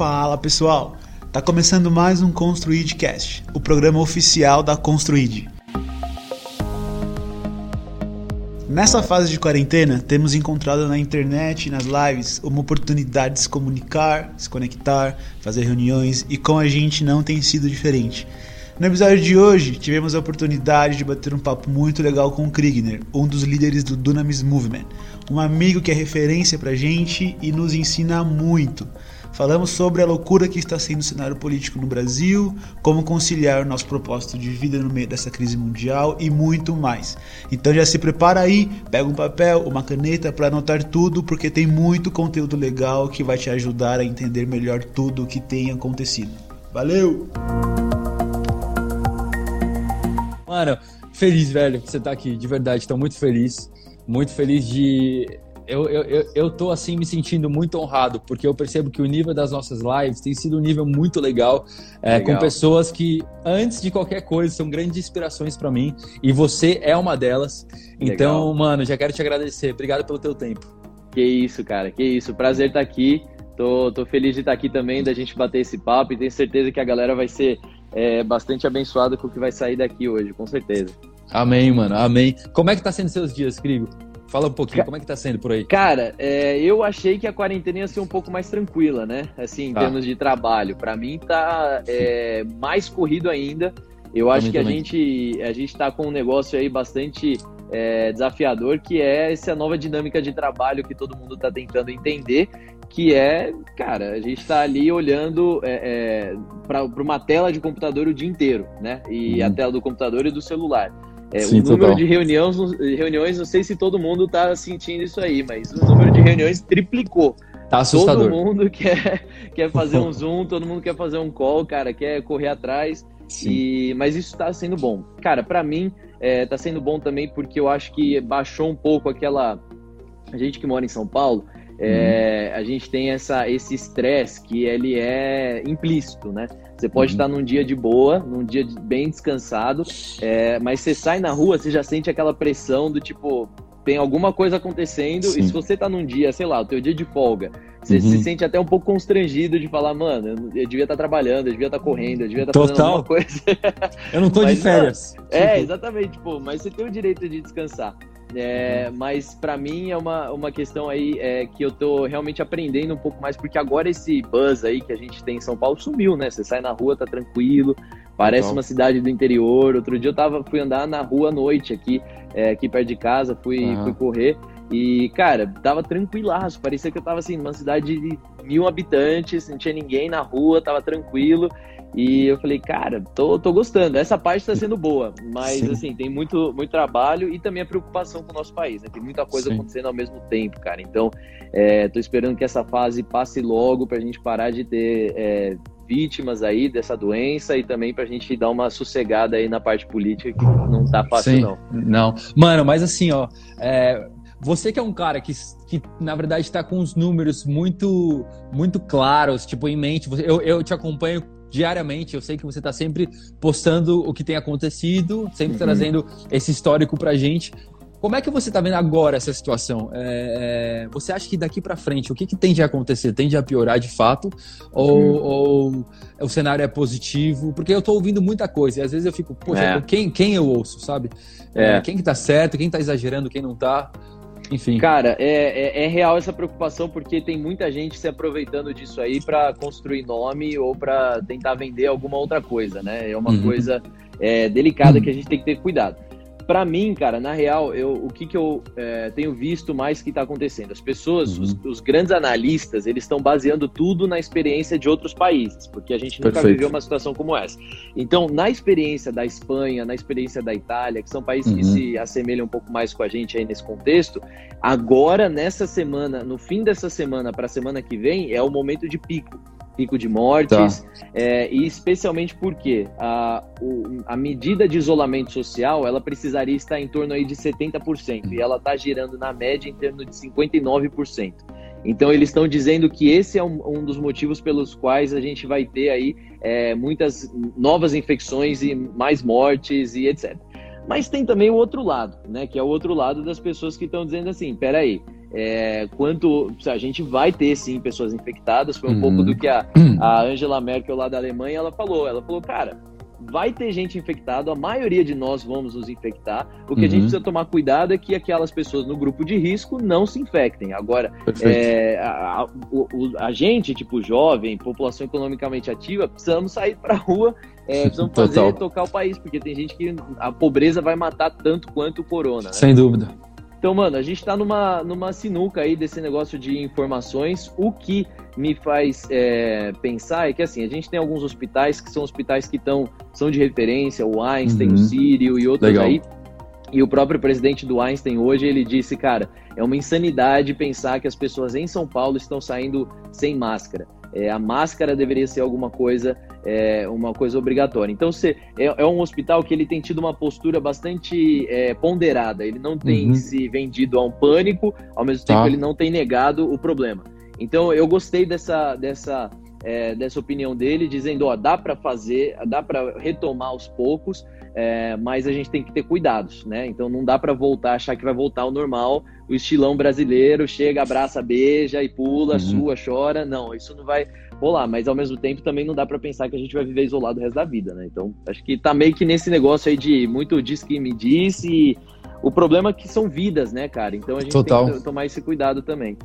Fala pessoal, tá começando mais um Construidcast, o programa oficial da Construid. Nessa fase de quarentena, temos encontrado na internet e nas lives uma oportunidade de se comunicar, se conectar, fazer reuniões e com a gente não tem sido diferente. No episódio de hoje, tivemos a oportunidade de bater um papo muito legal com o Kriegner, um dos líderes do Dunamis Movement, um amigo que é referência pra gente e nos ensina muito. Falamos sobre a loucura que está sendo o cenário político no Brasil, como conciliar o nosso propósito de vida no meio dessa crise mundial e muito mais. Então já se prepara aí, pega um papel, uma caneta para anotar tudo, porque tem muito conteúdo legal que vai te ajudar a entender melhor tudo o que tem acontecido. Valeu! Mano, feliz, velho, que você tá aqui, de verdade, tô muito feliz. Muito feliz de. Eu, eu, eu, eu tô assim me sentindo muito honrado, porque eu percebo que o nível das nossas lives tem sido um nível muito legal, é, legal. com pessoas que, antes de qualquer coisa, são grandes inspirações para mim, e você é uma delas. Legal. Então, mano, já quero te agradecer. Obrigado pelo teu tempo. Que isso, cara, que isso. Prazer estar aqui. Tô, tô feliz de estar aqui também, da gente bater esse papo e tenho certeza que a galera vai ser é, bastante abençoado com o que vai sair daqui hoje, com certeza. Amém, mano, amém. Como é que tá sendo seus dias, Crigo? Fala um pouquinho, como é que tá sendo por aí? Cara, é, eu achei que a quarentena ia ser um pouco mais tranquila, né? Assim, em tá. termos de trabalho. Para mim tá é, mais corrido ainda. Eu acho que a gente, a gente tá com um negócio aí bastante é, desafiador, que é essa nova dinâmica de trabalho que todo mundo tá tentando entender que é, cara, a gente está ali olhando é, é, para uma tela de computador o dia inteiro, né? E hum. a tela do computador e do celular. É, Sim, o número total. de reuniões, reuniões, não sei se todo mundo está sentindo isso aí, mas o número de reuniões triplicou. Tá assustador. Todo mundo quer, quer fazer um Zoom, todo mundo quer fazer um call, cara, quer correr atrás. E, mas isso está sendo bom. Cara, para mim, está é, sendo bom também porque eu acho que baixou um pouco aquela. A gente que mora em São Paulo, é, uhum. A gente tem essa, esse estresse que ele é implícito, né? Você pode uhum. estar num dia de boa, num dia bem descansado, é, mas você sai na rua, você já sente aquela pressão do tipo, tem alguma coisa acontecendo, Sim. e se você tá num dia, sei lá, o teu dia de folga, você uhum. se sente até um pouco constrangido de falar, mano, eu, eu devia estar tá trabalhando, eu devia estar tá correndo, eu devia estar tá fazendo alguma coisa. eu não tô mas, de férias. É, exatamente, pô, mas você tem o direito de descansar. É, uhum. mas para mim é uma, uma questão aí é, que eu tô realmente aprendendo um pouco mais, porque agora esse buzz aí que a gente tem em São Paulo sumiu, né? Você sai na rua, tá tranquilo, parece então. uma cidade do interior. Outro dia eu tava, fui andar na rua à noite aqui, é, aqui perto de casa, fui, uhum. fui correr. E, cara, tava tranquilaço. Parecia que eu tava assim, numa cidade de mil habitantes, não tinha ninguém na rua, tava tranquilo. E eu falei, cara, tô, tô gostando. Essa parte está sendo boa, mas Sim. assim, tem muito, muito trabalho e também a preocupação com o nosso país, né? Tem muita coisa Sim. acontecendo ao mesmo tempo, cara. Então, é, tô esperando que essa fase passe logo para a gente parar de ter é, vítimas aí dessa doença e também para a gente dar uma sossegada aí na parte política que não tá fácil, Sim. não. Não. Mano, mas assim, ó. É, você que é um cara que, que na verdade está com os números muito muito claros, tipo, em mente. Eu, eu te acompanho diariamente. Eu sei que você está sempre postando o que tem acontecido, sempre uhum. trazendo esse histórico para gente. Como é que você está vendo agora essa situação? É, é você acha que daqui para frente o que, que tende a acontecer? Tende a piorar de fato? Ou, uhum. ou o cenário é positivo? Porque eu estou ouvindo muita coisa e às vezes eu fico, poxa, é. quem, quem eu ouço, sabe? É. quem que tá certo, quem está exagerando, quem não está? Enfim. Cara, é, é, é, real essa preocupação porque tem muita gente se aproveitando disso aí para construir nome ou para tentar vender alguma outra coisa, né? É uma uhum. coisa é, delicada uhum. que a gente tem que ter cuidado para mim, cara, na real, eu, o que, que eu é, tenho visto mais que está acontecendo? As pessoas, uhum. os, os, grandes analistas, eles estão baseando tudo na experiência de outros países, porque a gente nunca Perfeito. viveu uma situação como essa. Então, na experiência da Espanha, na experiência da Itália, que são países uhum. que se assemelham um pouco mais com a gente aí nesse contexto, agora, nessa semana, no fim dessa semana para a semana que vem, é o momento de pico pico de mortes, tá. é, e especialmente porque a, o, a medida de isolamento social ela precisaria estar em torno aí de 70%, e ela está girando na média em torno de 59%. Então eles estão dizendo que esse é um, um, dos motivos pelos quais a gente vai ter aí é, muitas novas infecções e mais mortes e etc. Mas tem também o outro lado, né? Que é o outro lado das pessoas que estão dizendo assim, peraí, é, quanto a gente vai ter sim pessoas infectadas. Foi um uhum. pouco do que a, a Angela Merkel lá da Alemanha ela falou. Ela falou, cara, vai ter gente infectada, a maioria de nós vamos nos infectar. O que uhum. a gente uhum. precisa tomar cuidado é que aquelas pessoas no grupo de risco não se infectem. Agora, é, a, a, a, gente, tipo jovem, população economicamente ativa, precisamos sair para a rua, é, precisamos fazer, tocar o país, porque tem gente que a pobreza vai matar tanto quanto o corona. Né? Sem dúvida. Então, mano, a gente tá numa, numa sinuca aí desse negócio de informações. O que me faz é, pensar é que, assim, a gente tem alguns hospitais que são hospitais que tão, são de referência, o Einstein, uhum. o Sírio e outros Legal. aí. E o próprio presidente do Einstein hoje, ele disse, cara, é uma insanidade pensar que as pessoas em São Paulo estão saindo sem máscara. É, a máscara deveria ser alguma coisa é, uma coisa obrigatória. Então, você, é, é, um hospital que ele tem tido uma postura bastante é, ponderada. Ele não tem uhum. se vendido a um pânico, ao mesmo tempo tá. ele não tem negado o problema. Então, eu gostei dessa, dessa, é, dessa opinião dele, dizendo, ó, dá para fazer, dá para retomar aos poucos, é, mas a gente tem que ter cuidados, né? Então não dá para voltar, achar que vai voltar ao normal, o estilão brasileiro chega, abraça, beija e pula, uhum. sua, chora. Não, isso não vai rolar, mas ao mesmo tempo também não dá para pensar que a gente vai viver isolado o resto da vida, né? Então acho que tá meio que nesse negócio aí de muito diz que me disse. E o problema é que são vidas, né, cara? Então a gente Total. tem que tomar esse cuidado também.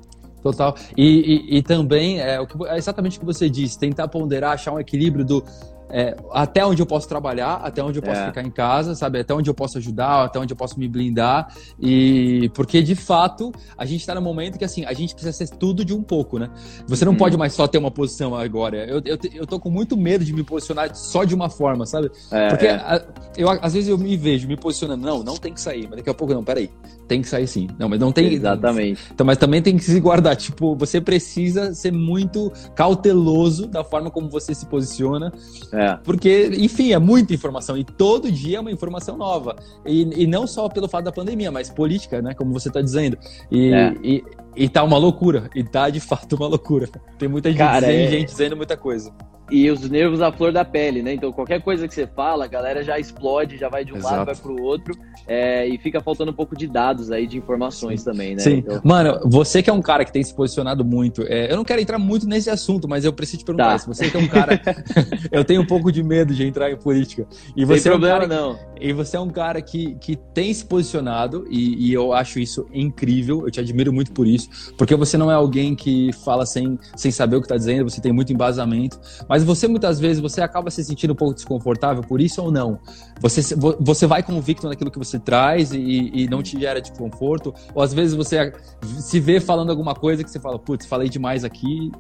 Total. E, e, e também é, o que, é exatamente o que você disse, tentar ponderar, achar um equilíbrio do é, até onde eu posso trabalhar, até onde eu posso é. ficar em casa, sabe? Até onde eu posso ajudar, até onde eu posso me blindar. E porque de fato a gente está no momento que assim a gente precisa ser tudo de um pouco, né? Você não hum. pode mais só ter uma posição agora. Eu, eu, eu tô com muito medo de me posicionar só de uma forma, sabe? É, porque é. a, eu, às vezes eu me vejo me posicionando, não, não tem que sair, mas daqui a pouco não, peraí, tem que sair sim. Não, mas não tem. Exatamente. Então, mas também tem que se guardar. Tipo, você precisa ser muito cauteloso da forma como você se posiciona. É. Porque, enfim, é muita informação e todo dia é uma informação nova. E, e não só pelo fato da pandemia, mas política, né? Como você está dizendo. E, é. e, e, tá uma loucura. E tá de fato uma loucura. Tem muita gente, Cara, dizendo, é... gente dizendo muita coisa e os nervos à flor da pele, né? Então qualquer coisa que você fala, a galera já explode, já vai de um Exato. lado, vai pro outro, é, e fica faltando um pouco de dados aí, de informações Sim. também, né? Sim. Então... Mano, você que é um cara que tem se posicionado muito, é, eu não quero entrar muito nesse assunto, mas eu preciso te perguntar, tá. se você que é um cara, eu tenho um pouco de medo de entrar em política. E você Sem problema, é um cara, não. E você é um cara que, que tem se posicionado, e, e eu acho isso incrível, eu te admiro muito por isso, porque você não é alguém que fala sem, sem saber o que tá dizendo, você tem muito embasamento, mas você muitas vezes você acaba se sentindo um pouco desconfortável por isso ou não? Você, você vai convicto naquilo que você traz e, e não te gera desconforto? Ou às vezes você se vê falando alguma coisa que você fala, putz, falei demais aqui.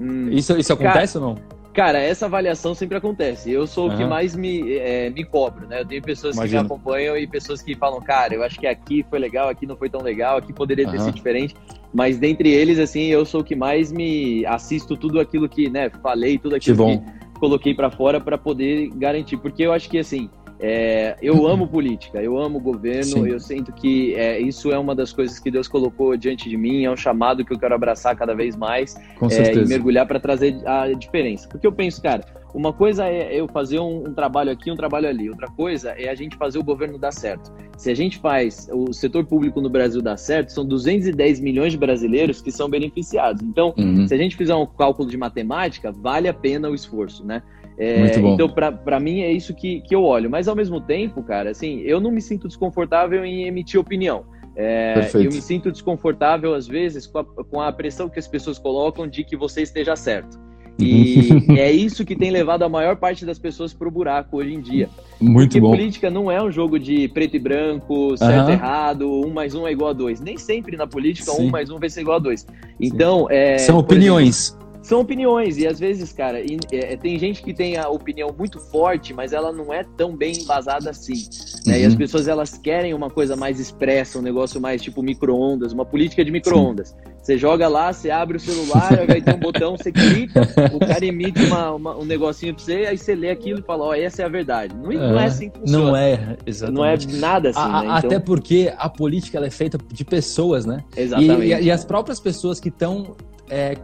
Hum, isso, isso acontece cara, ou não? Cara, essa avaliação sempre acontece. Eu sou uhum. o que mais me, é, me cobro, né? Eu tenho pessoas que me acompanham e pessoas que falam, cara, eu acho que aqui foi legal, aqui não foi tão legal, aqui poderia ter uhum. sido diferente. Mas dentre eles, assim, eu sou o que mais me assisto tudo aquilo que, né, falei, tudo aquilo que, que coloquei para fora para poder garantir, porque eu acho que assim, é, eu uhum. amo política, eu amo governo, Sim. eu sinto que é, isso é uma das coisas que Deus colocou diante de mim, é um chamado que eu quero abraçar cada vez mais é, e mergulhar para trazer a diferença. Porque eu penso, cara, uma coisa é eu fazer um, um, trabalho aqui, um trabalho ali, outra coisa é a gente fazer o governo dar certo. Se a gente faz o setor público no Brasil dar certo, são 210 milhões de brasileiros que são beneficiados. Então, uhum. se a gente fizer um cálculo de matemática, vale a pena o esforço, né? É, então, para mim, é isso que, que eu olho. Mas, ao mesmo tempo, cara, assim, eu não me sinto desconfortável em emitir opinião. É, eu me sinto desconfortável, às vezes, com a, com a pressão que as pessoas colocam de que você esteja certo. E é isso que tem levado a maior parte das pessoas para o buraco hoje em dia. Muito Porque bom. política não é um jogo de preto e branco, certo e errado, um mais um é igual a dois. Nem sempre na política Sim. um mais um vai ser igual a dois. Então, é, São opiniões. Exemplo, são opiniões, e às vezes, cara, e, é, tem gente que tem a opinião muito forte, mas ela não é tão bem embasada assim. Né? Uhum. E as uhum. pessoas elas querem uma coisa mais expressa, um negócio mais tipo micro-ondas, uma política de micro-ondas. Você joga lá, você abre o celular, vai ter um botão, você clica, o cara emite uma, uma, um negocinho pra você, aí você lê aquilo e fala, ó, oh, essa é a verdade. Não, não é assim que funciona. Não é, exatamente. Não é nada assim, a, né? Então... Até porque a política ela é feita de pessoas, né? Exatamente. E, e, e as próprias pessoas que estão é,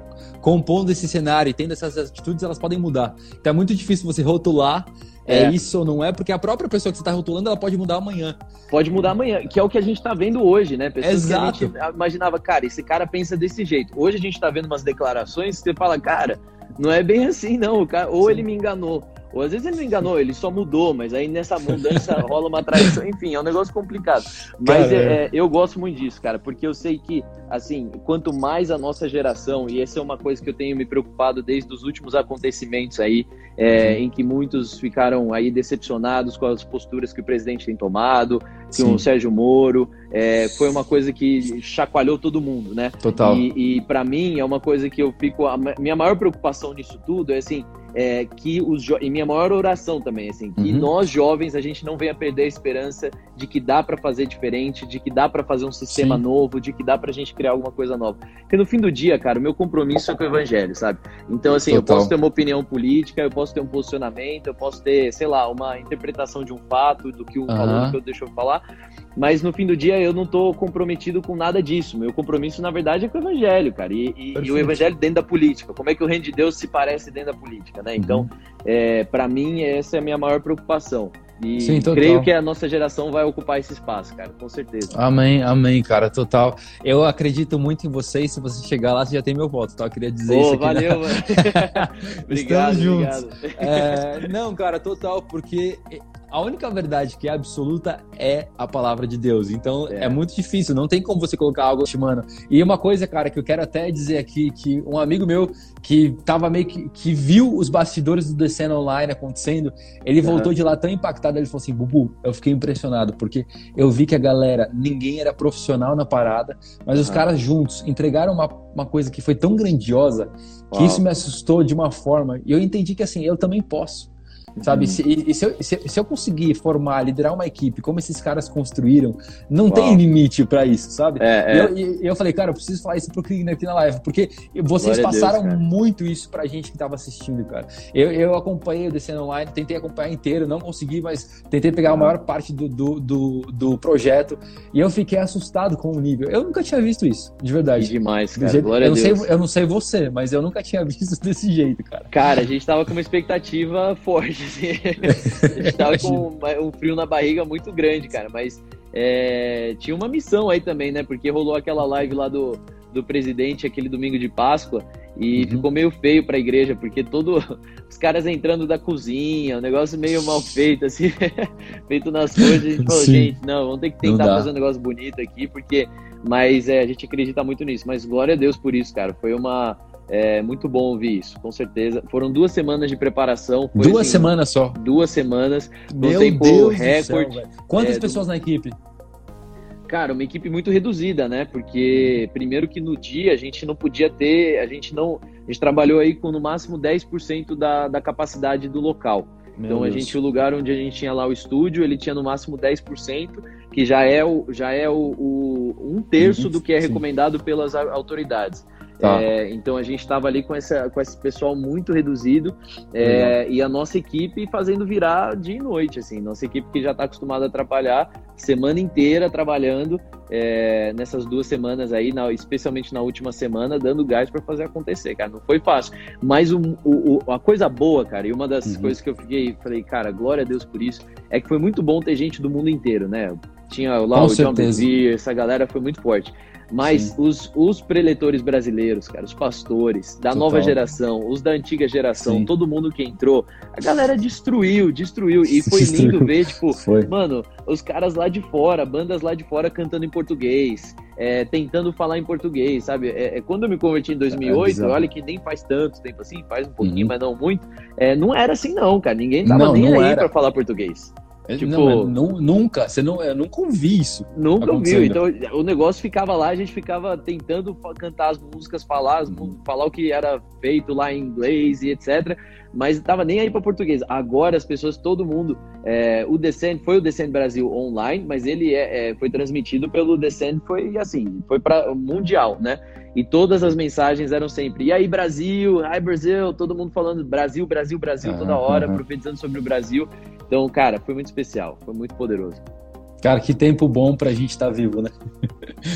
compondo esse cenário e tendo essas atitudes, elas podem mudar. Então é muito difícil você rotular é, é, isso ou não é, porque a própria pessoa que você está rotulando, ela pode mudar amanhã. Pode mudar amanhã, que é o que a gente está vendo hoje, né? Pessoas Exato. que a gente imaginava, cara, esse cara pensa desse jeito. Hoje a gente está vendo umas declarações que você fala, cara, não é bem assim, não. Ou Sim. ele me enganou. Ou às vezes ele não enganou, ele só mudou, mas aí nessa mudança rola uma traição, enfim, é um negócio complicado. Mas é, é, eu gosto muito disso, cara, porque eu sei que, assim, quanto mais a nossa geração, e essa é uma coisa que eu tenho me preocupado desde os últimos acontecimentos aí, é, em que muitos ficaram aí decepcionados com as posturas que o presidente tem tomado, com o Sérgio Moro, é, foi uma coisa que chacoalhou todo mundo, né? Total. E, e para mim é uma coisa que eu fico, a minha maior preocupação nisso tudo é assim, é, que os e minha maior oração também assim que uhum. nós jovens a gente não venha perder a esperança de que dá para fazer diferente de que dá para fazer um sistema Sim. novo de que dá para a gente criar alguma coisa nova porque no fim do dia cara o meu compromisso é com o evangelho sabe então assim Total. eu posso ter uma opinião política eu posso ter um posicionamento eu posso ter sei lá uma interpretação de um fato do que o uhum. falou do que eu deixou falar mas no fim do dia eu não estou comprometido com nada disso. Meu compromisso, na verdade, é com o evangelho, cara. E, e, e, o evangelho dentro da política. Como é que o reino de Deus se parece dentro da política, né? Então, uhum. é, para mim, essa é a minha maior preocupação. E Sim, creio que a nossa geração vai ocupar esse espaço, cara, com certeza. Amém, amém, cara, total. Eu acredito muito em vocês. Se você chegar lá, você já tem meu voto, tá? Eu queria dizer oh, isso aqui. Valeu, mano. obrigado, Estamos juntos. Obrigado. É, não, cara, total, porque a única verdade que é absoluta é a palavra de Deus. Então é, é muito difícil, não tem como você colocar algo mano. E uma coisa, cara, que eu quero até dizer aqui, que um amigo meu que tava meio que, que viu os bastidores do Descendo Online acontecendo, ele voltou uhum. de lá tão impactado, ele falou assim, Bubu, eu fiquei impressionado, porque eu vi que a galera, ninguém era profissional na parada, mas uhum. os caras juntos entregaram uma, uma coisa que foi tão grandiosa, que Uau. isso me assustou de uma forma, e eu entendi que assim, eu também posso. Sabe? Hum. Se, e se eu, se, se, eu conseguir formar, liderar uma equipe como esses caras construíram, não Uau. tem limite para isso, sabe? É, é. E, eu, e, eu, falei, cara, eu preciso falar isso pro Cleaner aqui na live, porque vocês Glória passaram Deus, muito isso pra gente que tava assistindo, cara. Eu, eu acompanhei o Descendo Online, tentei acompanhar inteiro, não consegui, mas tentei pegar a maior parte do, do, do, do, projeto e eu fiquei assustado com o nível. Eu nunca tinha visto isso, de verdade. Que demais, cara. Jeito, eu, não sei, eu não sei você, mas eu nunca tinha visto desse jeito, cara. Cara, a gente tava com uma expectativa forte a gente tava com um frio na barriga muito grande, cara. Mas é, tinha uma missão aí também, né? Porque rolou aquela live lá do, do presidente aquele domingo de Páscoa e uhum. ficou meio feio para a igreja, porque todo os caras entrando da cozinha, um negócio meio mal feito, assim, feito nas coisas. A gente falou, Sim. gente, não, vamos ter que tentar fazer um negócio bonito aqui, porque. Mas é, a gente acredita muito nisso. Mas glória a Deus por isso, cara. Foi uma é muito bom ouvir isso, com certeza. Foram duas semanas de preparação. duas assim, semanas só. Duas semanas. Meu tempo Deus recorde. Céu, Quantas é, pessoas do... na equipe? Cara, uma equipe muito reduzida, né? Porque primeiro que no dia a gente não podia ter, a gente não, a gente trabalhou aí com no máximo 10% da, da capacidade do local. Meu então Deus. a gente o lugar onde a gente tinha lá o estúdio, ele tinha no máximo 10%, que já é o já é o, o um terço uhum, do que é recomendado sim. pelas autoridades. Tá. É, então a gente estava ali com, essa, com esse pessoal muito reduzido é, e a nossa equipe fazendo virar dia e noite, assim, nossa equipe que já está acostumada a atrapalhar semana inteira trabalhando é, nessas duas semanas aí, na, especialmente na última semana, dando gás para fazer acontecer, cara. Não foi fácil, mas o, o, a coisa boa, cara, e uma das uhum. coisas que eu fiquei, falei, cara, glória a Deus por isso, é que foi muito bom ter gente do mundo inteiro, né? Tinha lá com o certeza. John Bevere, essa galera foi muito forte. Mas os, os preletores brasileiros, cara, os pastores da Total. nova geração, os da antiga geração, Sim. todo mundo que entrou, a galera destruiu, destruiu. E foi destruiu. lindo ver, tipo, foi. mano, os caras lá de fora, bandas lá de fora cantando em português, é, tentando falar em português, sabe? É, é quando eu me converti em 2008, é, olha que nem faz tanto tempo assim, faz um pouquinho, uhum. mas não muito. É, não era assim, não, cara. Ninguém tava não, nem não aí era. pra falar português. Tipo, não, nunca, você não, eu nunca ouvi isso. Nunca ouviu. Então o negócio ficava lá, a gente ficava tentando cantar as músicas, falar, uhum. falar o que era feito lá em inglês e etc. Mas tava nem aí para português. Agora as pessoas, todo mundo, é, o Descend foi o Descend Brasil online, mas ele é, é, foi transmitido pelo Descend, foi assim, foi para mundial, né? E todas as mensagens eram sempre, e aí Brasil, ai Brasil, todo mundo falando Brasil, Brasil, Brasil toda hora, uhum. profetizando sobre o Brasil. Então, cara, foi muito especial, foi muito poderoso. Cara, que tempo bom pra gente estar tá vivo, né?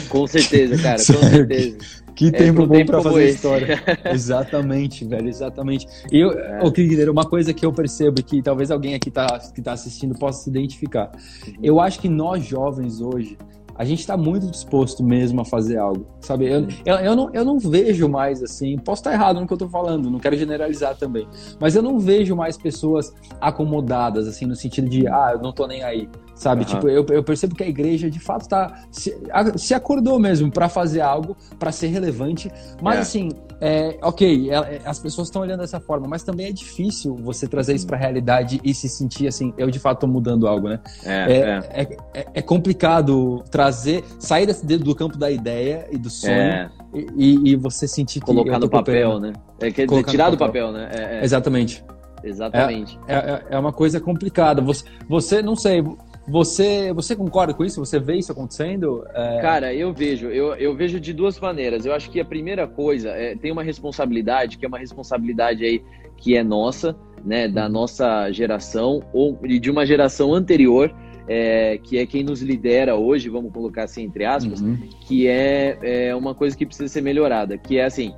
Com certeza, cara, com certeza. Que é, tempo bom para fazer esse. história. exatamente, velho, exatamente. E eu, é. ô, uma coisa que eu percebo que talvez alguém aqui tá, que tá assistindo possa se identificar. Uhum. Eu acho que nós jovens hoje, a gente está muito disposto mesmo a fazer algo, sabe? Eu, eu, eu, não, eu não vejo mais assim, posso estar errado no que eu estou falando, não quero generalizar também, mas eu não vejo mais pessoas acomodadas, assim, no sentido de, ah, eu não tô nem aí, sabe? Uhum. Tipo, eu, eu percebo que a igreja de fato tá se, a, se acordou mesmo para fazer algo, para ser relevante, mas é. assim, é, ok, é, é as pessoas estão olhando dessa forma, mas também é difícil você trazer isso para a realidade e se sentir assim, eu de fato estou mudando algo, né? É, é, é. é, é complicado trazer, sair desse, do campo da ideia e do sonho e, e, você sentir que colocar no papel, né? É, quer dizer, tirar do papel, né? Exatamente. Exatamente. É, é, uma coisa complicada. Você, você, não sei, você, você concorda com isso? Você vê isso acontecendo? É... Cara, eu vejo. Eu, eu vejo de duas maneiras. Eu acho que a primeira coisa é, tem uma responsabilidade, que é uma responsabilidade aí que é nossa, né, da uhum. nossa geração ou de uma geração anterior, é, que é quem nos lidera hoje, vamos colocar assim entre aspas, uhum. que é, é uma coisa que precisa ser melhorada, que é assim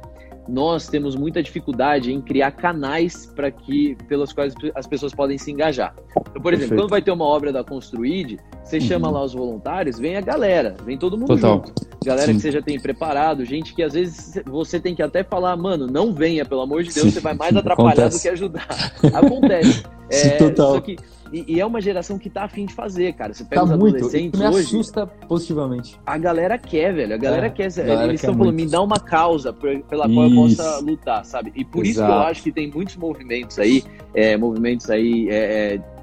nós temos muita dificuldade em criar canais para que pelas quais as pessoas podem se engajar. Então, por exemplo, quando vai ter uma obra da Construid, você uhum. chama lá os voluntários, vem a galera, vem todo mundo Total. junto. Galera Sim. que você já tem preparado, gente que às vezes você tem que até falar, mano, não venha, pelo amor de Deus, Sim. você vai mais atrapalhar Acontece. do que ajudar. Acontece. É, total. Só que e, e, é uma geração que tá afim de fazer, cara. Você pega tá os muito. adolescentes me hoje. assusta positivamente. A galera quer, velho. A galera é, quer. A galera eles estão falando, me dá uma causa pela qual eu possa lutar, sabe? E por Exato. isso que eu acho que tem muitos movimentos aí, é, movimentos aí. É, é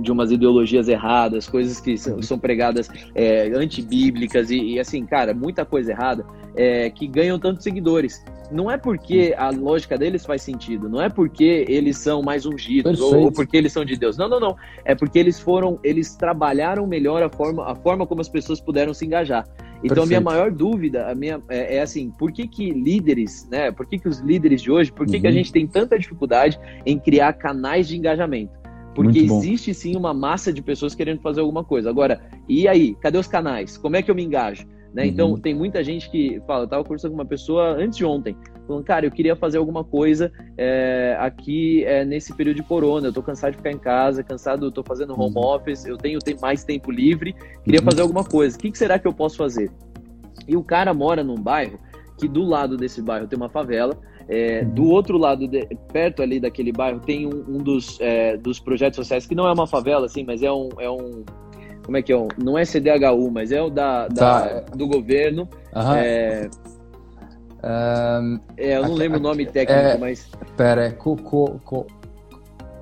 de umas ideologias erradas, coisas que são, são pregadas é, antibíblicas e, e, assim, cara, muita coisa errada é, que ganham tantos seguidores. Não é porque a lógica deles faz sentido, não é porque eles são mais ungidos ou, ou, porque eles são de Deus. Não, não, não. É porque eles foram, eles trabalharam melhor a forma, a forma como as pessoas puderam se engajar. Então, Perfeito. a minha maior dúvida a minha, é, é, assim, por que que líderes, né, por que que os líderes de hoje, por que uhum. que a uhum. gente tem tanta dificuldade em criar canais de engajamento? Porque existe sim uma massa de pessoas querendo fazer alguma coisa. Agora, e aí? Cadê os canais? Como é que eu me engajo? Né? Uhum. Então, tem muita gente que fala, eu estava conversando com uma pessoa antes de ontem, falando, cara, eu queria fazer alguma coisa é, aqui é, nesse período de corona, eu estou cansado de ficar em casa, cansado, eu tô fazendo home uhum. office, eu tenho, mais tempo livre, queria uhum. fazer alguma coisa, o que, que será que eu posso fazer? E o cara mora num bairro que do lado desse bairro tem uma favela, é, do outro lado, de, perto ali daquele bairro, tem um, um dos, é, dos projetos sociais, que não é uma favela, assim, mas é um. É um como é que é? Um, não é CDHU, mas é o da, da tá. do governo. Uhum. É, um, é, eu não aqui, lembro o nome técnico, é, mas. Pera, é, co, co, co,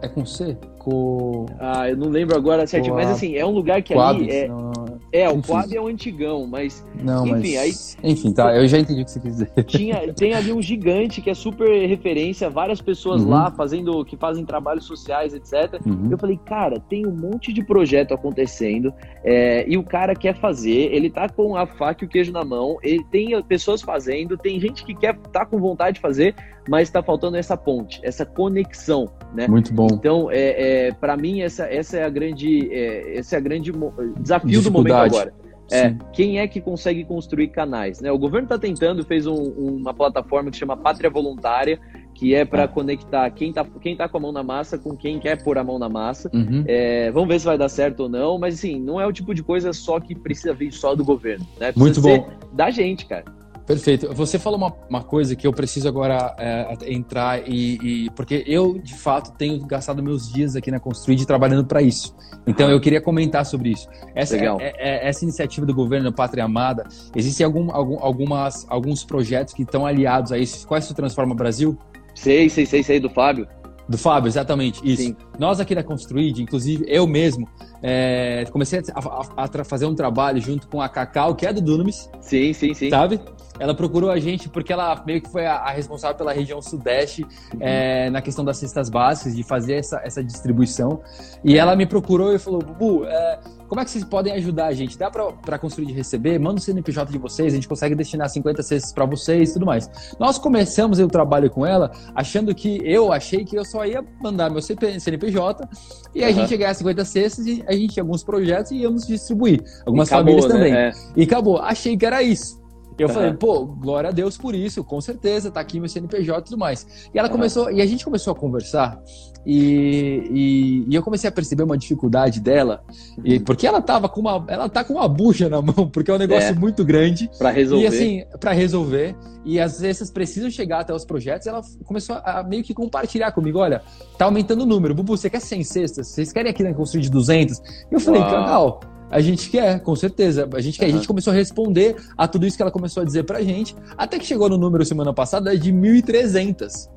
é com C? Co... Ah, eu não lembro agora certinho, mas assim, é um lugar que ali. É, não, é, o Quad é o antigão, mas. Não, enfim, mas... aí. Enfim, tá, eu já entendi o que você quis dizer. Tinha, tem ali um gigante que é super referência, várias pessoas uhum. lá fazendo, que fazem trabalhos sociais, etc. Uhum. Eu falei, cara, tem um monte de projeto acontecendo, é, e o cara quer fazer, ele tá com a faca e o queijo na mão, ele tem pessoas fazendo, tem gente que quer tá com vontade de fazer, mas tá faltando essa ponte, essa conexão, né? Muito bom. Então, é, é para mim, essa, essa é a grande, é, esse é a grande desafio do momento agora. É, quem é que consegue construir canais? Né? O governo está tentando, fez um, uma plataforma que chama Pátria Voluntária, que é para ah. conectar quem está quem tá com a mão na massa com quem quer pôr a mão na massa. Uhum. É, vamos ver se vai dar certo ou não, mas assim, não é o tipo de coisa só que precisa vir só do governo. Né? Muito bom. Da gente, cara. Perfeito. Você falou uma, uma coisa que eu preciso agora é, entrar e, e, porque eu de fato tenho gastado meus dias aqui na Construid trabalhando para isso. Então eu queria comentar sobre isso. Essa, é, é, é, essa iniciativa do governo Pátria Amada, existem algum, algum, algumas, alguns projetos que estão aliados a isso. Qual é o Transforma Brasil? Sei, sei, sei, sei do Fábio. Do Fábio, exatamente, isso. Sim. Nós aqui na Construid, inclusive eu mesmo, é, comecei a, a, a, fazer um trabalho junto com a Cacau, que é do Dunamis. Sim, sim, sim. Sabe? Ela procurou a gente porque ela meio que foi a, a responsável pela região sudeste uhum. é, na questão das cestas básicas, de fazer essa, essa distribuição. E ela me procurou e falou: Bubu, é, como é que vocês podem ajudar a gente? Dá para construir de receber? Manda o CNPJ de vocês, a gente consegue destinar 50 cestas para vocês e tudo mais. Nós começamos o trabalho com ela achando que eu achei que eu só ia mandar meu CNPJ e a uhum. gente ia ganhar 50 cestas e a gente tinha alguns projetos e íamos distribuir. Algumas acabou, famílias né? também. É. E acabou. Achei que era isso. eu uhum. falei, pô, glória a Deus por isso, com certeza, tá aqui meu CNPJ e tudo mais. E ela começou, e a gente começou a conversar, e, e, e, eu comecei a perceber uma dificuldade dela, e, uhum. porque ela tava com uma, ela tá com uma bucha na mão, porque é um negócio é, muito grande. para resolver. E assim, para resolver, e às vezes precisam chegar até os projetos, ela começou a meio que compartilhar comigo, olha, tá aumentando o número, Bubu, você quer 100 cestas? Vocês querem aqui na construir de 200? E eu falei, canal a gente quer, com certeza. A gente quer. Uhum. A gente começou a responder a tudo isso que ela começou a dizer pra gente, até que chegou no número semana passada de 1.300.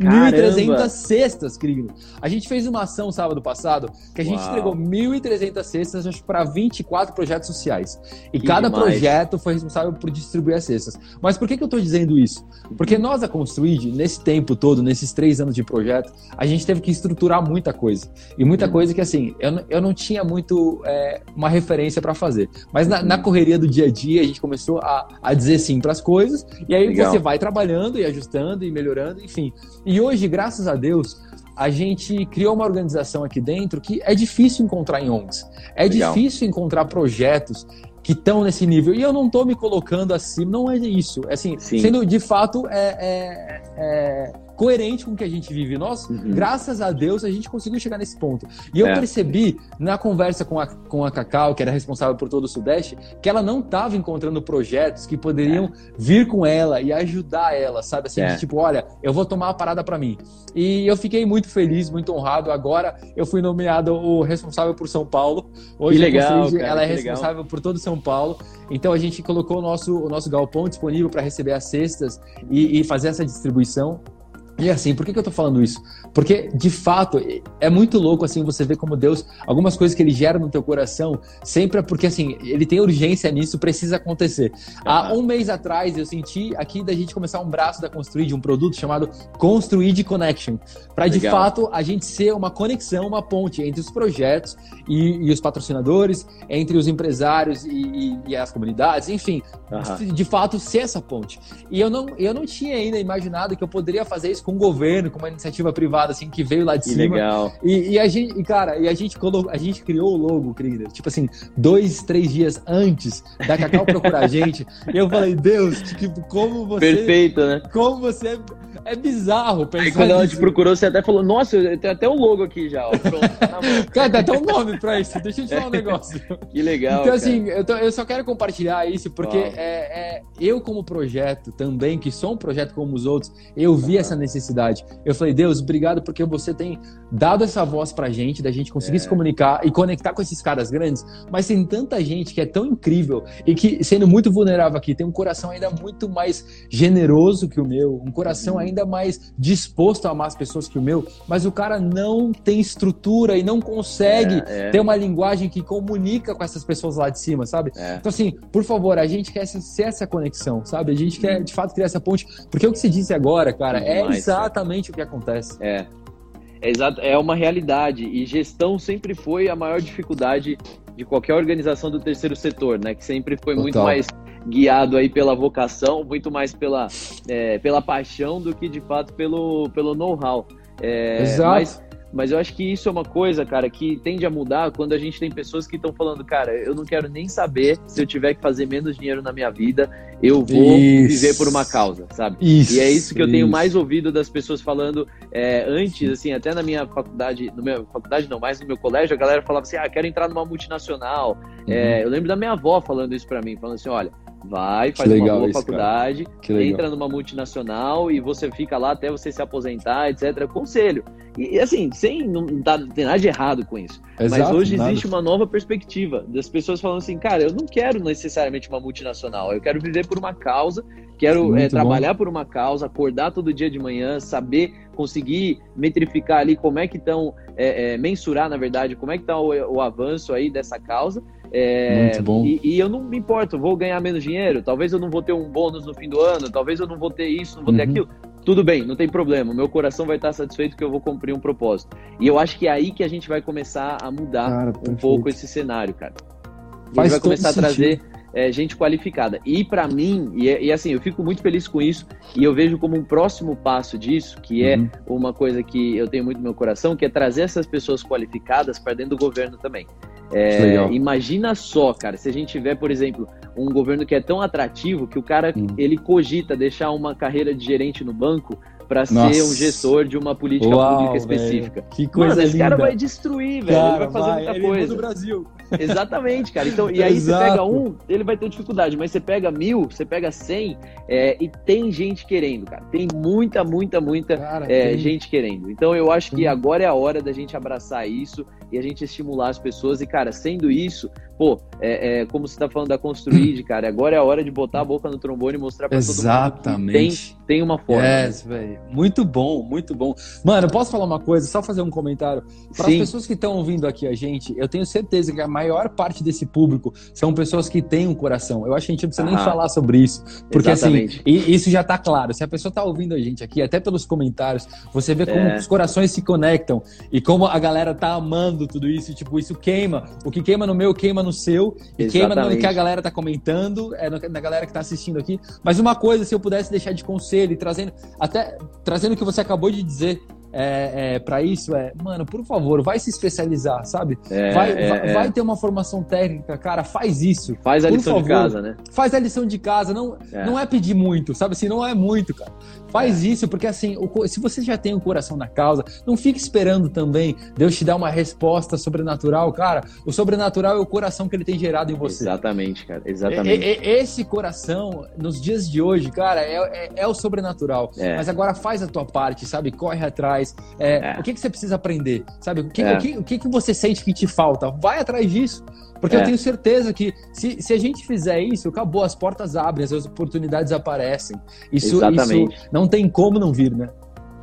1.300 cestas, querido. A gente fez uma ação sábado passado que a gente Uau. entregou 1.300 cestas para 24 projetos sociais. E que cada demais. projeto foi responsável por distribuir as cestas. Mas por que, que eu estou dizendo isso? Porque nós, a Construid, nesse tempo todo, nesses três anos de projeto, a gente teve que estruturar muita coisa. E muita hum. coisa que, assim, eu, eu não tinha muito é, uma referência para fazer. Mas na, na, correria do dia a dia, a gente começou a, a dizer sim para as coisas. E aí Legal. você vai trabalhando e ajustando e melhorando, enfim. E hoje, graças a Deus, a gente criou uma organização aqui dentro que é difícil encontrar em ONGs. É Legal. difícil encontrar projetos que estão nesse nível. E eu não estou me colocando acima, não é isso. É assim, Sim. sendo de fato é, é, é coerente com o que a gente vive. Nós, uhum. graças a Deus, a gente conseguiu chegar nesse ponto. E eu é. percebi na conversa com a, com a Cacau, que era responsável por todo o Sudeste, que ela não estava encontrando projetos que poderiam é. vir com ela e ajudar ela, sabe? Assim, é. de, tipo, olha, eu vou tomar uma parada para mim. E eu fiquei muito feliz, muito honrado. Agora eu fui nomeado o responsável por São Paulo. Hoje que legal, cara, ela é responsável legal. por todo São Paulo. Então a gente colocou o nosso, o nosso galpão disponível para receber as cestas e, e fazer essa distribuição. E assim, por que, que eu tô falando isso? Porque, de fato, é muito louco, assim, você ver como Deus, algumas coisas que ele gera no teu coração, sempre é porque, assim, ele tem urgência nisso, precisa acontecer. Há um mês atrás, eu senti aqui da gente começar um braço da Construir, de um produto chamado Construir de Connection, para de fato a gente ser uma conexão, uma ponte entre os projetos e, e os patrocinadores, entre os empresários e, e, e as comunidades, enfim, uhum. de fato ser essa ponte. E eu não, eu não tinha ainda imaginado que eu poderia fazer isso com o governo, com uma iniciativa privada, assim, que veio lá de que cima. Legal. E, e a gente, e, cara, e a gente colocou, a gente criou o logo, querida, tipo assim, dois, três dias antes da Cacau procurar a gente. E eu falei, Deus, tipo, como você. Perfeito, né? Como você é bizarro pensar Aí quando ela te procurou, você até falou, nossa, tem até o um logo aqui já. Ó, pronto, tá Cara, tem até um nome pra isso. Deixa eu te falar um negócio. que legal. Então, assim, eu, tô, eu, só quero compartilhar isso, porque é, é, eu, como projeto também, que sou um projeto como os outros, eu vi essa necessidade. Eu falei, Deus, obrigado porque você tem dado essa voz pra gente, da gente conseguir é. se comunicar e conectar com esses caras grandes, mas tem tanta gente que é tão incrível e que, sendo muito vulnerável aqui, tem um coração ainda muito mais generoso que o meu, um coração uhum. ainda mais disposto a amar as pessoas que o meu, mas o cara não tem estrutura e não consegue é, é. ter uma linguagem que comunica com essas pessoas lá de cima, sabe? É. Então, assim, por favor, a gente quer ser essa conexão, sabe? A gente quer, de fato, criar essa ponte, porque o que você disse agora, cara, é exatamente o que acontece. É. É, exato, é uma realidade e gestão sempre foi a maior dificuldade de qualquer organização do terceiro setor, né? Que sempre foi Total. muito mais guiado aí pela vocação, muito mais pela, é, pela paixão do que de fato pelo, pelo know-how. É, Exato. Mas, mas eu acho que isso é uma coisa, cara, que tende a mudar quando a gente tem pessoas que estão falando, cara, eu não quero nem saber se eu tiver que fazer menos dinheiro na minha vida, eu vou isso. viver por uma causa, sabe? Isso, e é isso que eu tenho mais ouvido das pessoas falando é, antes, assim, até na minha faculdade, no meu faculdade não, mais no meu colégio, a galera falava assim, ah, quero entrar numa multinacional. Uhum. É, eu lembro da minha avó falando isso para mim, falando assim, olha, Vai, faz uma boa faculdade, entra numa multinacional e você fica lá até você se aposentar, etc. Conselho. E assim, sem não, tá, não tem nada de errado com isso. Exato, Mas hoje nada. existe uma nova perspectiva das pessoas falando assim, cara, eu não quero necessariamente uma multinacional, eu quero viver por uma causa, quero é, trabalhar por uma causa, acordar todo dia de manhã, saber conseguir metrificar ali como é que estão, é, é, mensurar, na verdade, como é que está o, o avanço aí dessa causa é, Muito bom. E, e, eu não me importo, vou ganhar menos dinheiro, talvez eu não vou ter um bônus no fim do ano, talvez eu não vou ter isso, não vou uhum. ter aquilo. Tudo bem, não tem problema, meu coração vai estar satisfeito que eu vou cumprir um propósito. E eu acho que é aí que a gente vai começar a mudar cara, um pouco esse cenário, cara. A gente vai começar a trazer é, gente qualificada. E para mim, e, e, assim, eu fico muito feliz com isso, e eu vejo como um próximo passo disso, que é uhum. uma coisa que eu tenho muito no meu coração, que é trazer essas pessoas qualificadas para dentro do governo também. É, imagina só, cara, se a gente tiver, por exemplo, um governo que é tão atrativo que o cara hum. ele cogita deixar uma carreira de gerente no banco para ser um gestor de uma política Uau, pública específica. Véio. Que coisa Mano, esse cara vai destruir, velho. Cara, ele vai fazer vai, muita ele coisa. do Brasil. Exatamente, cara. Então, e aí Exato. você pega um, ele vai ter dificuldade, mas você pega mil, você pega cem, é, e tem gente querendo, cara. Tem muita, muita, muita cara, é, tem... gente querendo. Então eu acho que agora é a hora da gente abraçar isso e a gente estimular as pessoas. E, cara, sendo isso, pô, é, é como você tá falando da Construid, cara, agora é a hora de botar a boca no trombone e mostrar pra Exatamente. todo mundo que tem, tem uma forma. Yes, velho. Muito bom, muito bom. Mano, posso falar uma coisa? Só fazer um comentário. Para as pessoas que estão ouvindo aqui a gente, eu tenho certeza que a maior parte desse público são pessoas que têm um coração. Eu acho que a gente não precisa nem falar sobre isso. Porque assim, Exatamente. assim, isso já tá claro. Se a pessoa tá ouvindo a gente aqui, até pelos comentários, você vê como é. os corações se conectam e como a galera tá amando tudo isso. Tipo, isso queima. O que queima no meu, queima no seu. E Exatamente. queima no que a galera tá comentando, é na galera que tá assistindo aqui. Mas uma coisa, se eu pudesse deixar de conselho e trazendo, até trazendo o que você acabou de dizer, é, é para isso é, mano, por favor, vai se especializar, sabe? É, vai, é, vai, é. vai, ter uma formação técnica, cara, faz isso. Faz a lição favor, de casa, né? Faz a lição de casa, não é. não é pedir muito, sabe? Assim, não é muito, cara. Faz é. isso, porque assim, o, se você já tem o coração na causa, não fique esperando também Deus te dar uma resposta sobrenatural, cara. O sobrenatural é o coração que ele tem gerado em você. Exatamente, cara, exatamente. esse coração, nos dias de hoje, cara, é, é o sobrenatural. Mas agora faz a tua parte, sabe? Corre atrás? É, é. O que, que você precisa aprender? Sabe? O que, é. o, que, o que, que você sente que te falta? Vai atrás disso. Porque eu é. tenho certeza que se, se a gente fizer isso, acabou, as portas abrem, as oportunidades aparecem. Isso, Exatamente. isso não tem como não vir, né?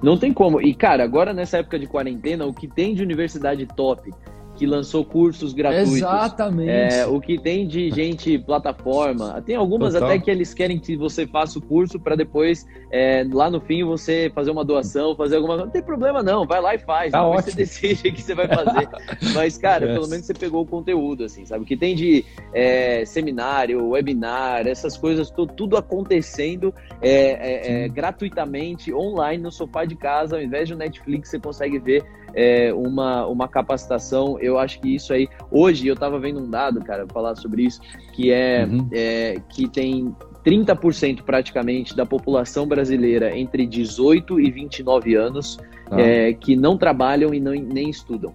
Não tem como. E, cara, agora nessa época de quarentena, o que tem de universidade top que lançou cursos gratuitos. Exatamente. É, o que tem de gente plataforma. Tem algumas Total. até que eles querem que você faça o curso para depois, é, lá no fim, você fazer uma doação, fazer alguma coisa. Não tem problema, não. Vai lá e faz. Tá depois ótimo. você decide o que você vai fazer. Mas, cara, yes. pelo menos você pegou o conteúdo, assim, sabe? O que tem de é, seminário, webinar, essas coisas, tudo acontecendo é, é, é, gratuitamente, online, no sofá de casa, ao invés de Netflix, você consegue ver é, uma, uma capacitação. Eu acho que isso aí. Hoje eu estava vendo um dado, cara, falar sobre isso, que é, uhum. é que tem 30% praticamente da população brasileira entre 18 e 29 anos ah. é, que não trabalham e não, nem estudam.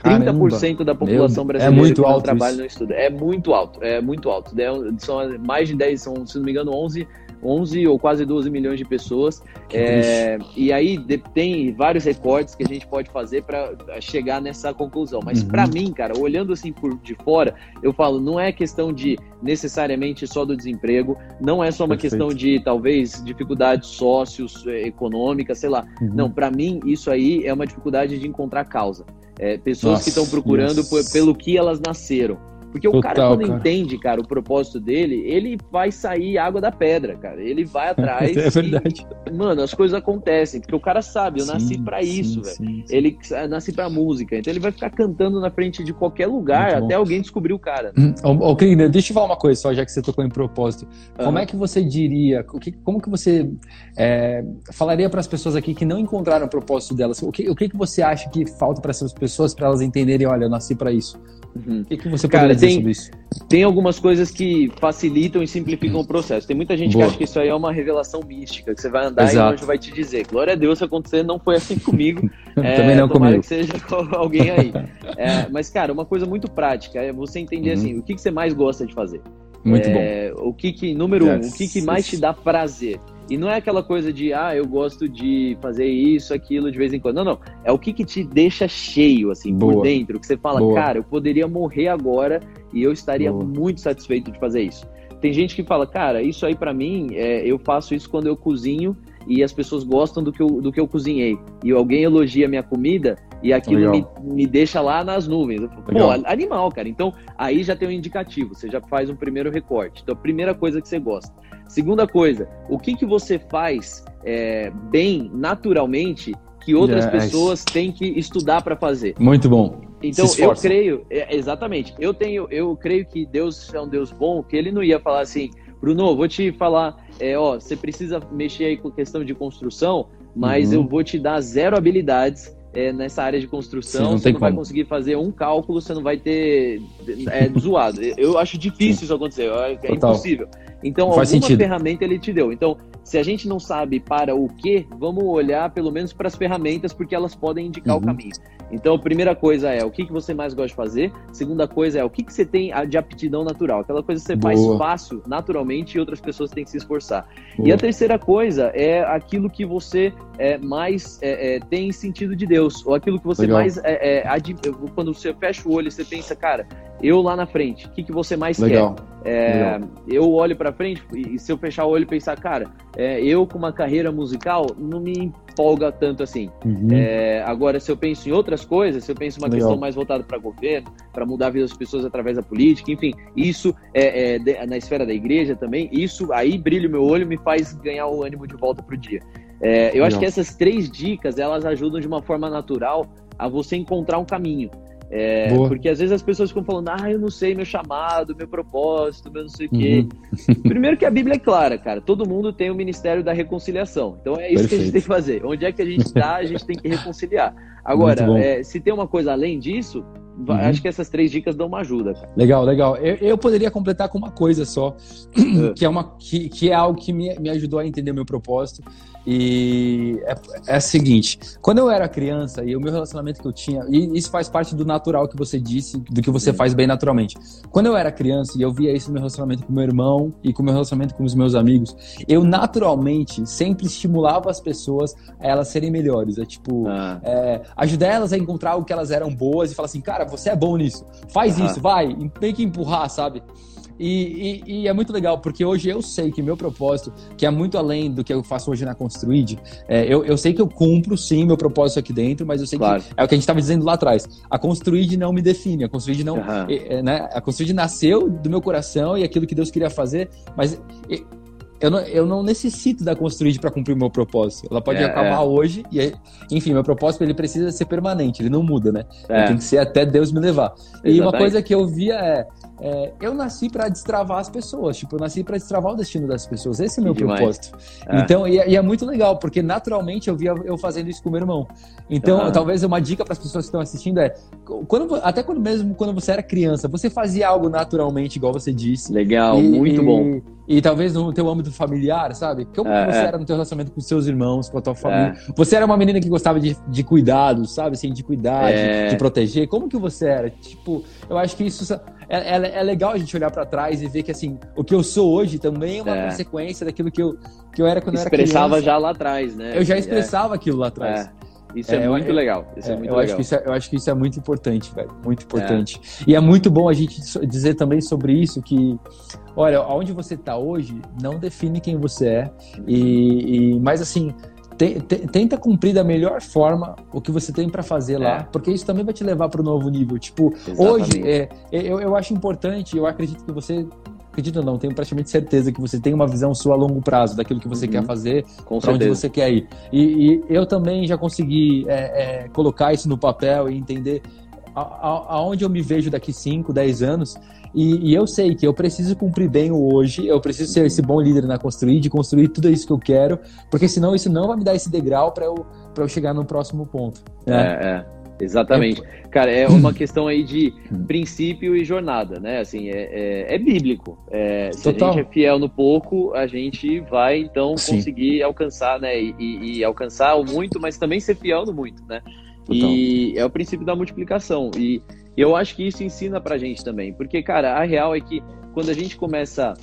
Caramba. 30% da população Meu, é brasileira é muito que não trabalha e não estuda. É muito alto, é muito alto. São mais de 10, são, se não me engano, 11 11 ou quase 12 milhões de pessoas. É, e aí tem vários recortes que a gente pode fazer para chegar nessa conclusão. Mas uhum. para mim, cara, olhando assim por de fora, eu falo, não é questão de necessariamente só do desemprego, não é só uma Perfeito. questão de talvez dificuldades sócios, eh, econômicas, sei lá. Uhum. Não, para mim isso aí é uma dificuldade de encontrar causa. É, pessoas Nossa, que estão procurando pelo que elas nasceram. Porque Total, o cara, quando cara. entende, cara, o propósito dele, ele vai sair água da pedra, cara. Ele vai atrás. é verdade. E, mano, as coisas acontecem. Porque o cara sabe, eu sim, nasci para isso, velho. Ele nasci pra música. Então ele vai ficar cantando na frente de qualquer lugar até alguém descobrir o cara. Né? Hum, ok, deixa eu falar uma coisa só, já que você tocou em propósito. Uhum. Como é que você diria, como que você é, falaria para as pessoas aqui que não encontraram o propósito delas? O que, o que, que você acha que falta para essas pessoas para elas entenderem, olha, eu nasci para isso? Uhum. O que, que você poderia Cara, tem? Tem algumas coisas que facilitam e simplificam o processo. Tem muita gente Boa. que acha que isso aí é uma revelação mística, que você vai andar Exato. e o anjo vai te dizer. Glória a Deus, se acontecer, não foi assim comigo. é, Também não comigo. que seja com alguém aí. É, mas, cara, uma coisa muito prática é você entender uhum. assim, o que, que você mais gosta de fazer. Muito é, bom. O que que, número yes. um, o que que mais te dá prazer? E não é aquela coisa de, ah, eu gosto de fazer isso, aquilo de vez em quando. Não, não. É o que, que te deixa cheio, assim, Boa. por dentro. Que você fala, Boa. cara, eu poderia morrer agora e eu estaria Boa. muito satisfeito de fazer isso. Tem gente que fala, cara, isso aí para mim, é, eu faço isso quando eu cozinho e as pessoas gostam do que eu, do que eu cozinhei. E alguém elogia a minha comida e aquilo me, me deixa lá nas nuvens. Eu falo, Pô, animal, cara. Então, aí já tem um indicativo, você já faz um primeiro recorte. Então, a primeira coisa que você gosta. Segunda coisa, o que, que você faz é, bem, naturalmente, que outras yes. pessoas têm que estudar para fazer? Muito bom. Então eu creio, é, exatamente. Eu tenho, eu creio que Deus é um Deus bom, que Ele não ia falar assim, Bruno, vou te falar, é, ó, você precisa mexer aí com questão de construção, mas uhum. eu vou te dar zero habilidades é, nessa área de construção, Sim, não você não como. vai conseguir fazer um cálculo, você não vai ter é, zoado. Eu acho difícil Sim. isso acontecer, é, impossível. Então, alguma ferramenta ele te deu. Então, se a gente não sabe para o que, vamos olhar pelo menos para as ferramentas, porque elas podem indicar uhum. o caminho. Então, a primeira coisa é o que, que você mais gosta de fazer. Segunda coisa é o que, que você tem de aptidão natural. Aquela coisa que você Boa. faz fácil, naturalmente, e outras pessoas têm que se esforçar. Boa. E a terceira coisa é aquilo que você é, mais é, é, tem sentido de Deus, ou aquilo que você Legal. mais. É, é quando você fecha o olho, você pensa, cara, eu lá na frente, o que, que você mais Legal. quer? É, eu olho para frente e se eu fechar o olho e pensar, cara, é, eu com uma carreira musical não me empolga tanto assim. Uhum. Agora, se eu penso em outras coisas, se eu penso em uma Legal. questão mais voltada para governo, para mudar a vida das pessoas através da política, enfim, isso é, na esfera da igreja também, isso aí brilha o meu olho, me faz ganhar o ânimo de volta pro dia. É, eu acho que essas três dicas elas ajudam de uma forma natural a você encontrar um caminho. É, porque às vezes as pessoas ficam falando, ah, eu não sei meu chamado, meu propósito, meu não sei o quê. Uhum. Primeiro que a Bíblia é clara, cara. Todo mundo tem o ministério da reconciliação. Então é isso Perfeito. que a gente tem que fazer. Onde é que a gente está, a gente tem que reconciliar. Agora, é, se tem uma coisa além disso, Uhum. Acho que essas três dicas dão uma ajuda. Cara. Legal, legal. Eu, eu, poderia completar com uma coisa só, é. que é, uma, que, que é algo que me, me ajudou a entender o meu propósito e é, é o seguinte: quando eu era criança e o meu relacionamento que eu tinha, e isso faz parte do natural que você disse, do que você faz bem naturalmente. Quando eu era criança e eu via isso no meu relacionamento com meu irmão e com o meu relacionamento com os meus amigos, eu naturalmente sempre estimulava as pessoas a elas serem melhores. É tipo, ah. é, ajudar elas a encontrar o que elas eram boas e falar assim, cara, você é bom nisso, faz ah. isso, vai, tem que empurrar, sabe? E, e, e, é muito legal, porque hoje eu sei que meu propósito, que é muito além do que eu faço hoje na Construid, é, eu, eu sei que eu cumpro sim meu propósito aqui dentro, mas eu sei claro. que é o que a gente estava dizendo lá atrás. A Construid não me define, a Construid não. Uhum. É, né, a Construid nasceu do meu coração e aquilo que Deus queria fazer, mas eu não, eu não necessito da Construid para cumprir meu propósito. Ela pode é, acabar é. hoje e, enfim, meu propósito ele precisa ser permanente, ele não muda, né? É. Tem que ser até Deus me levar. Exatamente. E uma coisa que eu via é é, eu nasci para destravar as pessoas, tipo, eu nasci para destravar o destino das pessoas. Esse é o meu propósito. É. Então, e, é, e, é muito legal, porque naturalmente eu via eu fazendo isso com meu irmão. Então, uhum. talvez uma dica para as pessoas que estão assistindo é, quando, até quando mesmo quando você era criança, você fazia algo naturalmente, igual você disse. Legal, e, muito bom. E, talvez no teu âmbito familiar, sabe? Como é, você é. era no teu relacionamento com seus irmãos, com a tua família? Você era uma menina que gostava de, de cuidados, sabe? Assim, de cuidar, de, de proteger. Como que você era? Tipo, eu acho que isso é, é, é, legal a gente olhar para trás e ver que assim, o que eu sou hoje também é uma é. consequência daquilo que eu, que eu era quando Expressava eu era criança. já lá atrás, né? Eu já é. expressava aquilo lá atrás. É. Isso é, muito legal. Isso é, muito eu, legal. Acho que isso é, eu acho que isso é muito importante, velho. Muito importante. E é muito bom a gente dizer também sobre isso que, olha, aonde você está hoje não define quem você é. E, e mas assim, te, te, tenta cumprir da melhor forma o que você tem para fazer é. lá, porque isso também vai te levar para o novo nível. Tipo, Exatamente. hoje, é, é, eu, eu acho importante, eu acredito que você acredito não, tenho praticamente certeza que você tem uma visão sua a longo prazo daquilo que você uhum. quer fazer, para onde você quer ir. E, e, eu também já consegui é, é, colocar isso no papel e entender aonde eu me vejo daqui 5, 10 anos. E, e, eu sei que eu preciso cumprir bem o hoje, eu preciso ser esse bom líder na construir, de construir tudo isso que eu quero, porque senão isso não vai me dar esse degrau para eu, eu chegar no próximo ponto. Né? É, é. Exatamente. É... Cara, é uma questão aí de princípio e jornada, né? Assim, é, é, é bíblico. É, se Total. a gente é fiel no pouco, a gente vai, então, Sim. conseguir alcançar, né? E, e, e, alcançar o muito, mas também ser fiel no muito, né? Total. E é o princípio da multiplicação. E eu acho que isso ensina pra gente também. Porque, cara, a real é que quando a gente começa.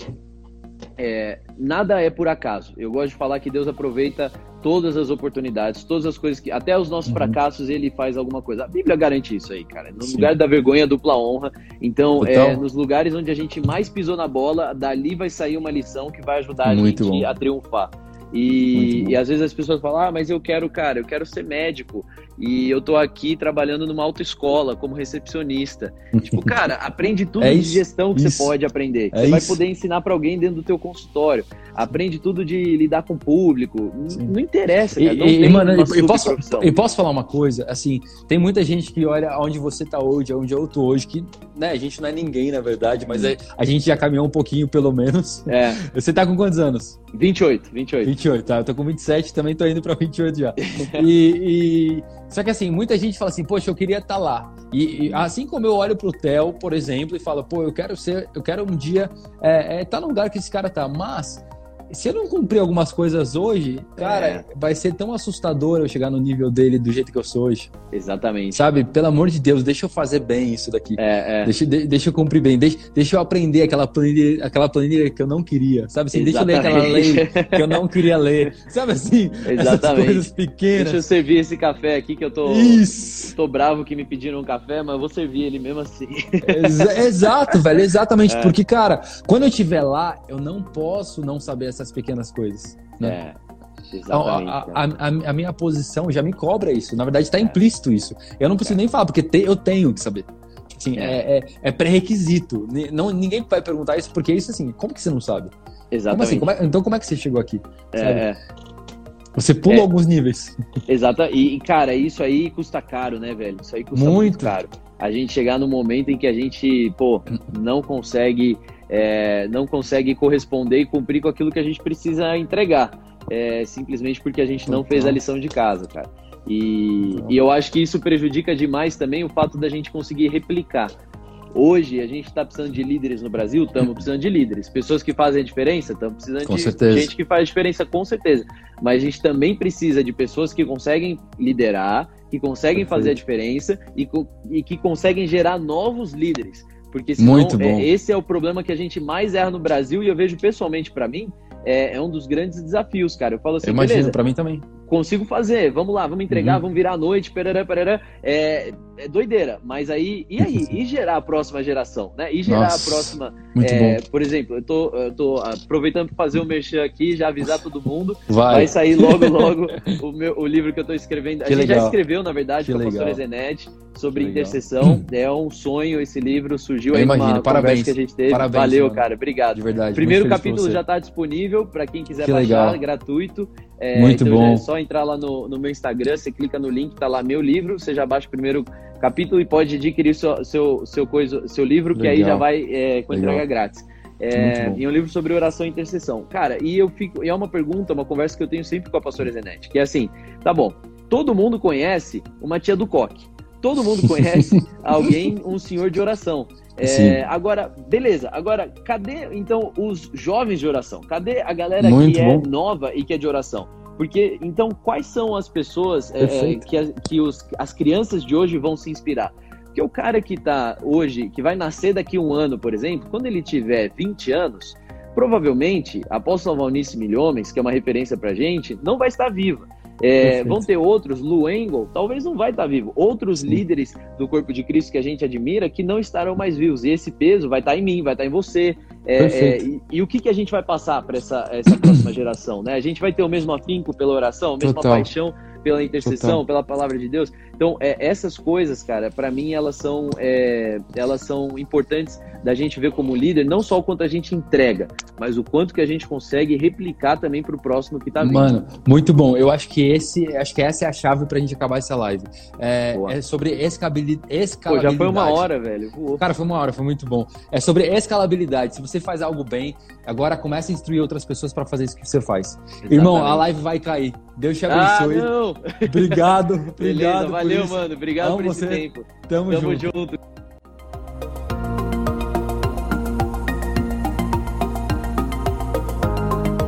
É, nada é por acaso. Eu gosto de falar que Deus aproveita todas as oportunidades, todas as coisas que. Até os nossos uhum. fracassos ele faz alguma coisa. A Bíblia garante isso aí, cara. No Sim. lugar da vergonha, dupla honra. Então, é, nos lugares onde a gente mais pisou na bola, dali vai sair uma lição que vai ajudar a gente bom. a triunfar. E, e, às vezes as pessoas falam, ah, mas eu quero, cara, eu quero ser médico e eu tô aqui trabalhando numa autoescola como recepcionista. tipo, cara, aprende tudo é de gestão que isso. você pode aprender. É você vai poder ensinar para alguém dentro do teu consultório. Aprende tudo de lidar com o público. Não interessa, cara. Não e, mano, eu posso, eu posso falar uma coisa? Assim, tem muita gente que olha onde você tá hoje, onde eu tô hoje, que, né, a gente não é ninguém, na verdade, mas hum. a, a gente já caminhou um pouquinho, pelo menos. É. Você tá com quantos anos? 28, 28. 28, tá? Eu tô com 27, também tô indo pra 28 já. E, e... Só que assim, muita gente fala assim, poxa, eu queria estar tá lá. E, e, assim como eu olho pro Theo, por exemplo, e falo, pô, eu quero ser, eu quero um dia estar é, é, tá no lugar que esse cara tá, mas se eu não cumprir algumas coisas hoje, cara, é. vai ser tão assustador eu chegar no nível dele do jeito que eu sou hoje. Exatamente. Sabe? Pelo amor de Deus, deixa eu fazer bem isso daqui. É, é. Deixa, de, deixa eu cumprir bem. Deixa, deixa eu aprender aquela planilha, aquela planilha que eu não queria. Sabe assim? Deixa eu ler aquela lei que eu não queria ler. Sabe assim? Exatamente. coisas pequenas. Deixa eu servir esse café aqui que eu tô. Isso. Tô bravo que me pediram um café, mas eu vou servir ele mesmo assim. exato, velho. Exatamente. É. Porque, cara, quando eu estiver lá, eu não posso não saber essas pequenas coisas. Né? É. Exatamente. A, a, a, a, minha posição já me cobra isso. Na verdade, está é. implícito isso. Eu não preciso é. nem falar, porque te, eu tenho que saber. Assim, é, é, é pré-requisito. Não, ninguém vai perguntar isso, porque isso, assim, como que você não sabe? Exatamente. Como assim? Como é, então, como é que você chegou aqui? É. Você pula alguns níveis. Exato. E, cara, isso aí custa caro, né, velho? Isso aí custa muito, muito caro. A gente chegar no momento em que a gente, pô, não consegue é, não consegue corresponder e cumprir com aquilo que a gente precisa entregar, é, simplesmente porque a gente não fez a lição de casa, cara. E, e eu acho que isso prejudica demais também o fato da gente conseguir replicar. Hoje a gente está precisando de líderes no Brasil, estamos precisando de líderes. Pessoas que fazem a diferença, estamos precisando com de certeza. gente que faz a diferença, com certeza. Mas a gente também precisa de pessoas que conseguem liderar, que conseguem Perfeito. fazer a diferença e, e que conseguem gerar novos líderes. Porque senão, Muito bom. É, esse é o problema que a gente mais erra no Brasil e eu vejo pessoalmente para mim, é, é, um dos grandes desafios, cara. Eu falo assim, eu imagino, para mim também consigo fazer, vamos lá, vamos entregar, uhum. vamos virar a noite, perará, perará, é, é doideira, mas aí, e aí? E gerar a próxima geração, né? E gerar Nossa, a próxima, é, por exemplo, eu tô, eu tô aproveitando para fazer o um merchan aqui, já avisar todo mundo, vai, vai sair logo, logo o, meu, o livro que eu tô escrevendo, que a gente legal. já escreveu, na verdade, que com a pastora Zenete, sobre intercessão, é um sonho esse livro, surgiu eu aí imagino, uma parabéns, que a gente teve, parabéns, valeu, mano. cara, obrigado. De verdade. Primeiro capítulo já tá disponível para quem quiser que baixar, legal. gratuito, é, Muito então bom. É só entrar lá no, no meu Instagram, você clica no link, tá lá meu livro, você já baixa o primeiro capítulo e pode adquirir seu, seu, seu, coisa, seu livro, Legal. que aí já vai é, com Legal. entrega grátis. É, e um livro sobre oração e intercessão. Cara, e eu fico. E é uma pergunta, uma conversa que eu tenho sempre com a pastora Zenete, que é assim: tá bom, todo mundo conhece uma tia do coque. Todo mundo conhece alguém, um senhor de oração. É, agora, beleza. Agora, cadê então os jovens de oração? Cadê a galera Muito que é bom. é nova e que é de oração? Porque, então, quais são as pessoas é, é que, que os, as crianças de hoje vão se inspirar? Porque o cara que está hoje, que vai nascer daqui a um ano, por exemplo, quando ele tiver 20 anos, provavelmente a apóstola Valnice Milhomens, que é uma referência pra gente, não vai estar viva. É, vão ter outros, Lu Engel, talvez não vai estar vivo. Outros Sim. líderes do corpo de Cristo que a gente admira que não estarão mais vivos. E esse peso vai estar em mim, vai estar em você. É, é, e, e, o que, que a gente vai passar para essa, essa próxima geração? Né? A gente vai ter o mesmo afinco pela oração, a mesma Total. paixão pela intercessão, Total. pela palavra de Deus. Então, é, essas coisas, cara, para mim elas são, é, elas são importantes da gente ver como líder, não só o quanto a gente entrega, mas o quanto que a gente consegue replicar também para o próximo que tá vindo. Mano, muito bom. Eu acho que esse, acho que essa é a chave para a gente acabar essa live. É, é sobre escalabilidade. Pô, já foi uma hora, velho. Voou. Cara, foi uma hora, foi muito bom. É sobre escalabilidade. Se você faz algo bem, agora comece a instruir outras pessoas para fazer isso que você faz. Exatamente. Irmão, a live vai cair. Deus te abençoe. Ah, não. Obrigado, obrigado. Beleza, valeu, mano. Obrigado Amo por esse você. tempo. Tamo, Tamo junto. junto.